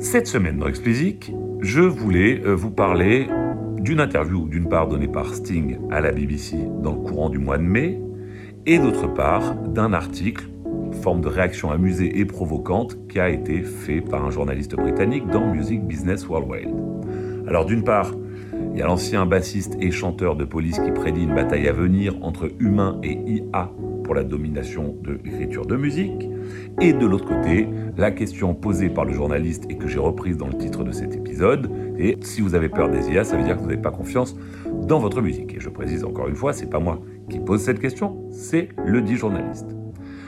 Cette semaine dans Explicit, je voulais euh, vous parler d'une interview, d'une part donnée par Sting à la BBC dans le courant du mois de mai, et d'autre part d'un article, forme de réaction amusée et provocante, qui a été fait par un journaliste britannique dans Music Business Worldwide. Alors d'une part, il y a l'ancien bassiste et chanteur de police qui prédit une bataille à venir entre humains et IA pour la domination de l'écriture de musique. Et de l'autre côté, la question posée par le journaliste et que j'ai reprise dans le titre de cet épisode, est si vous avez peur des IA, ça veut dire que vous n'avez pas confiance dans votre musique. Et je précise encore une fois, c'est pas moi qui pose cette question, c'est le dit journaliste.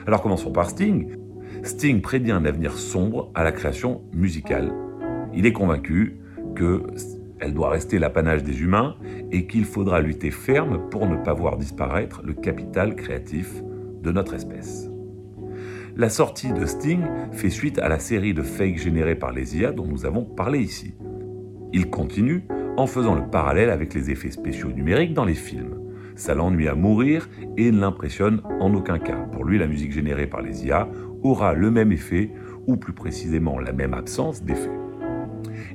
Alors commençons par Sting. Sting prédit un avenir sombre à la création musicale. Il est convaincu que elle doit rester l'apanage des humains et qu'il faudra lutter ferme pour ne pas voir disparaître le capital créatif de notre espèce. La sortie de Sting fait suite à la série de fakes générés par les IA dont nous avons parlé ici. Il continue en faisant le parallèle avec les effets spéciaux numériques dans les films. Ça l'ennuie à mourir et ne l'impressionne en aucun cas. Pour lui, la musique générée par les IA aura le même effet, ou plus précisément la même absence d'effet.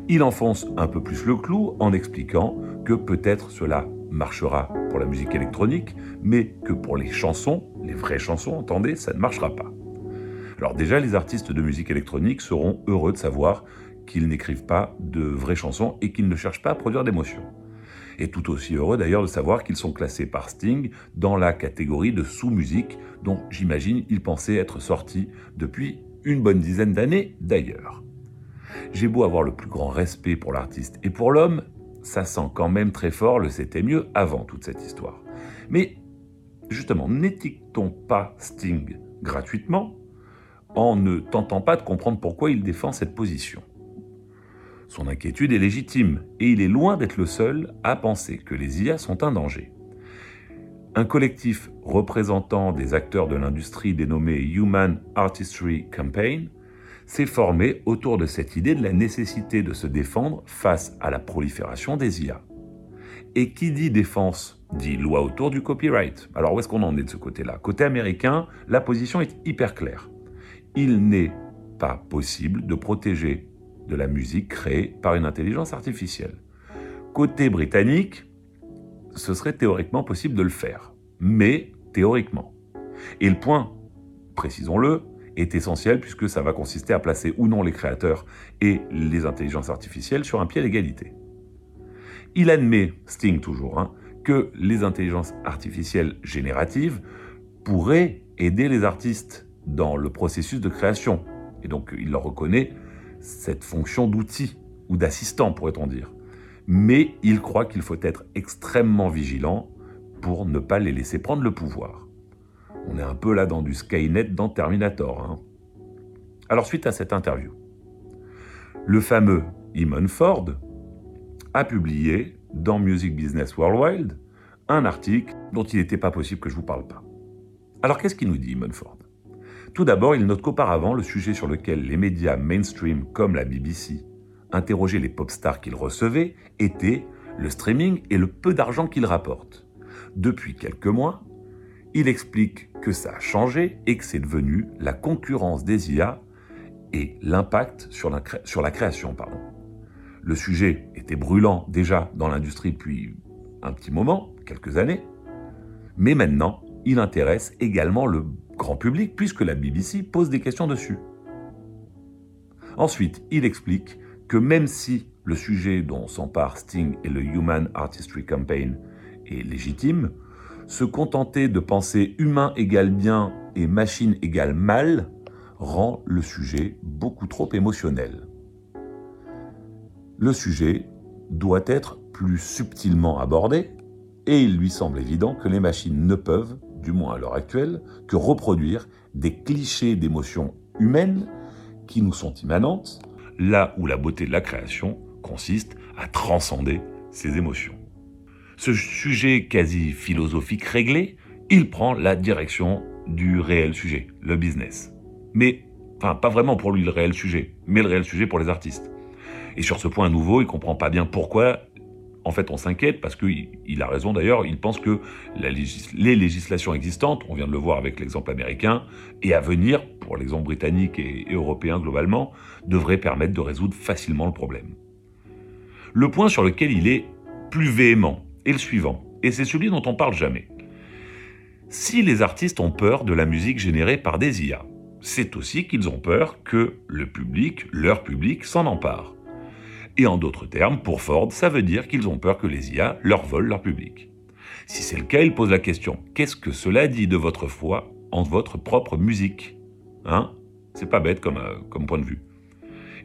Il enfonce un peu plus le clou en expliquant que peut-être cela marchera pour la musique électronique, mais que pour les chansons, les vraies chansons, entendez, ça ne marchera pas. Alors déjà, les artistes de musique électronique seront heureux de savoir qu'ils n'écrivent pas de vraies chansons et qu'ils ne cherchent pas à produire d'émotions. Et tout aussi heureux d'ailleurs de savoir qu'ils sont classés par Sting dans la catégorie de sous-musique dont j'imagine ils pensaient être sortis depuis une bonne dizaine d'années d'ailleurs. J'ai beau avoir le plus grand respect pour l'artiste et pour l'homme, ça sent quand même très fort le c'était mieux avant toute cette histoire. Mais justement, n'étiquetons pas Sting gratuitement en ne tentant pas de comprendre pourquoi il défend cette position. Son inquiétude est légitime et il est loin d'être le seul à penser que les IA sont un danger. Un collectif représentant des acteurs de l'industrie dénommé Human Artistry Campaign s'est formé autour de cette idée de la nécessité de se défendre face à la prolifération des IA. Et qui dit défense dit loi autour du copyright. Alors où est-ce qu'on en est de ce côté-là? Côté américain, la position est hyper claire. Il n'est pas possible de protéger de la musique créée par une intelligence artificielle. Côté britannique, ce serait théoriquement possible de le faire, mais théoriquement. Et le point, précisons-le, est essentiel puisque ça va consister à placer ou non les créateurs et les intelligences artificielles sur un pied d'égalité. Il admet, Sting toujours, hein, que les intelligences artificielles génératives pourraient aider les artistes dans le processus de création. Et donc il leur reconnaît cette fonction d'outil ou d'assistant, pourrait-on dire. Mais il croit qu'il faut être extrêmement vigilant pour ne pas les laisser prendre le pouvoir. On est un peu là dans du Skynet dans Terminator. Hein. Alors suite à cette interview, le fameux Eamon Ford a publié dans Music Business Worldwide un article dont il n'était pas possible que je vous parle pas. Alors qu'est-ce qu'il nous dit Eamon Ford? Tout d'abord, il note qu'auparavant, le sujet sur lequel les médias mainstream comme la BBC interrogeaient les pop stars qu'ils recevaient était le streaming et le peu d'argent qu'ils rapportent. Depuis quelques mois, il explique que ça a changé et que c'est devenu la concurrence des IA et l'impact sur la, création. Le sujet était brûlant déjà dans l'industrie depuis un petit moment, quelques années, mais maintenant, il intéresse également le grand public puisque la BBC pose des questions dessus. Ensuite, il explique que même si le sujet dont s'empare Sting et le Human Artistry Campaign est légitime, se contenter de penser humain égale bien et machine égale mal rend le sujet beaucoup trop émotionnel. Le sujet doit être plus subtilement abordé et il lui semble évident que les machines ne peuvent, du moins à l'heure actuelle, que reproduire des clichés d'émotions humaines qui nous sont immanentes, là où la beauté de la création consiste à transcender ces émotions ce sujet quasi philosophique réglé, il prend la direction du réel sujet, le business. Mais, enfin, pas vraiment pour lui le réel sujet, mais le réel sujet pour les artistes. Et sur ce point nouveau, il comprend pas bien pourquoi en fait, on s'inquiète parce qu'il a raison d'ailleurs. Il pense que les législations existantes, on vient de le voir avec l'exemple américain, et à venir, pour l'exemple britannique et, européen globalement, devraient permettre de résoudre facilement le problème. Le point sur lequel il est plus véhément est le suivant, et c'est celui dont on parle jamais. Si les artistes ont peur de la musique générée par des IA, c'est aussi qu'ils ont peur que le public, leur public, s'en empare. Et en d'autres termes, pour Ford, ça veut dire qu'ils ont peur que les IA leur volent leur public. Si c'est le cas, il pose la question qu'est-ce que cela dit de votre foi en votre propre musique? Hein? C'est pas bête comme, euh, comme point de vue.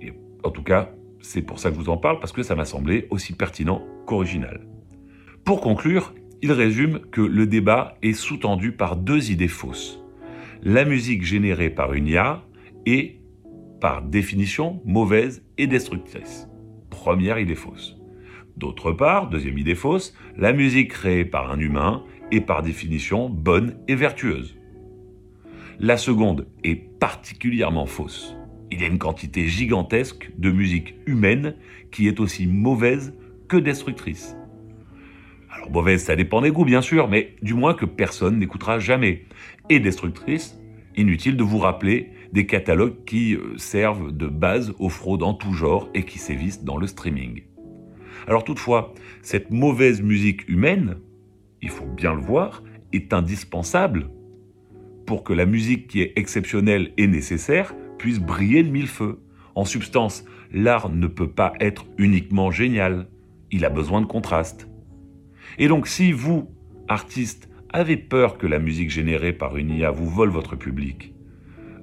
Et en tout cas, c'est pour ça que je vous en parle, parce que ça m'a semblé aussi pertinent qu'original. Pour conclure, il résume que le débat est sous-tendu par deux idées fausses. La musique générée par une IA est, par définition, mauvaise et destructrice première idée fausse. D'autre part, deuxième idée fausse, la musique créée par un humain est par définition bonne et vertueuse. La seconde est particulièrement fausse. Il y a une quantité gigantesque de musique humaine qui est aussi mauvaise que destructrice. Alors mauvaise, ça dépend des goûts bien sûr, mais du moins que personne n'écoutera jamais. Et destructrice, inutile de vous rappeler des catalogues qui euh, servent de base aux fraudes en tout genre et qui sévissent dans le streaming. Alors toutefois, cette mauvaise musique humaine, il faut bien le voir, est indispensable pour que la musique qui est exceptionnelle et nécessaire puisse briller de mille feux. En substance, l'art ne peut pas être uniquement génial, il a besoin de contraste. Et donc si vous, artistes, avez peur que la musique générée par une IA vous vole votre public,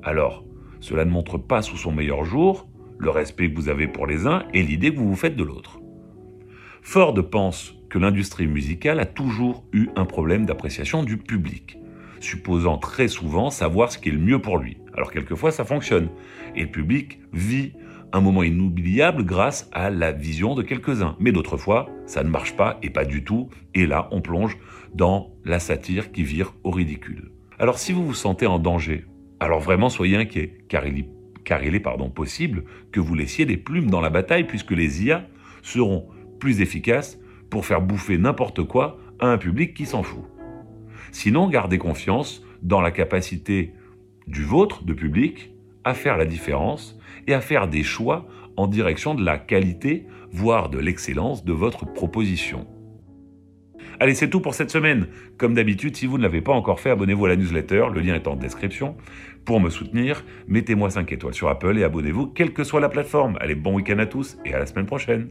alors cela ne montre pas sous son meilleur jour le respect que vous avez pour les uns et l'idée que vous vous faites de l'autre. Ford pense que l'industrie musicale a toujours eu un problème d'appréciation du public, supposant très souvent savoir ce qui est le mieux pour lui. Alors quelquefois ça fonctionne, et le public vit un moment inoubliable grâce à la vision de quelques-uns. Mais d'autres fois, ça ne marche pas et pas du tout, et là on plonge dans la satire qui vire au ridicule. Alors si vous vous sentez en danger, alors vraiment soyez inquiets, car il, est pardon, possible que vous laissiez des plumes dans la bataille puisque les IA seront plus efficaces pour faire bouffer n'importe quoi à un public qui s'en fout. Sinon, gardez confiance dans la capacité du vôtre, de public, à faire la différence et à faire des choix en direction de la qualité, voire de l'excellence de votre proposition. Allez, c'est tout pour cette semaine. Comme d'habitude, si vous ne l'avez pas encore fait, abonnez-vous à la newsletter, le lien est en description. Pour me soutenir, mettez-moi 5 étoiles sur Apple et abonnez-vous, quelle que soit la plateforme. Allez, bon week-end à tous et à la semaine prochaine.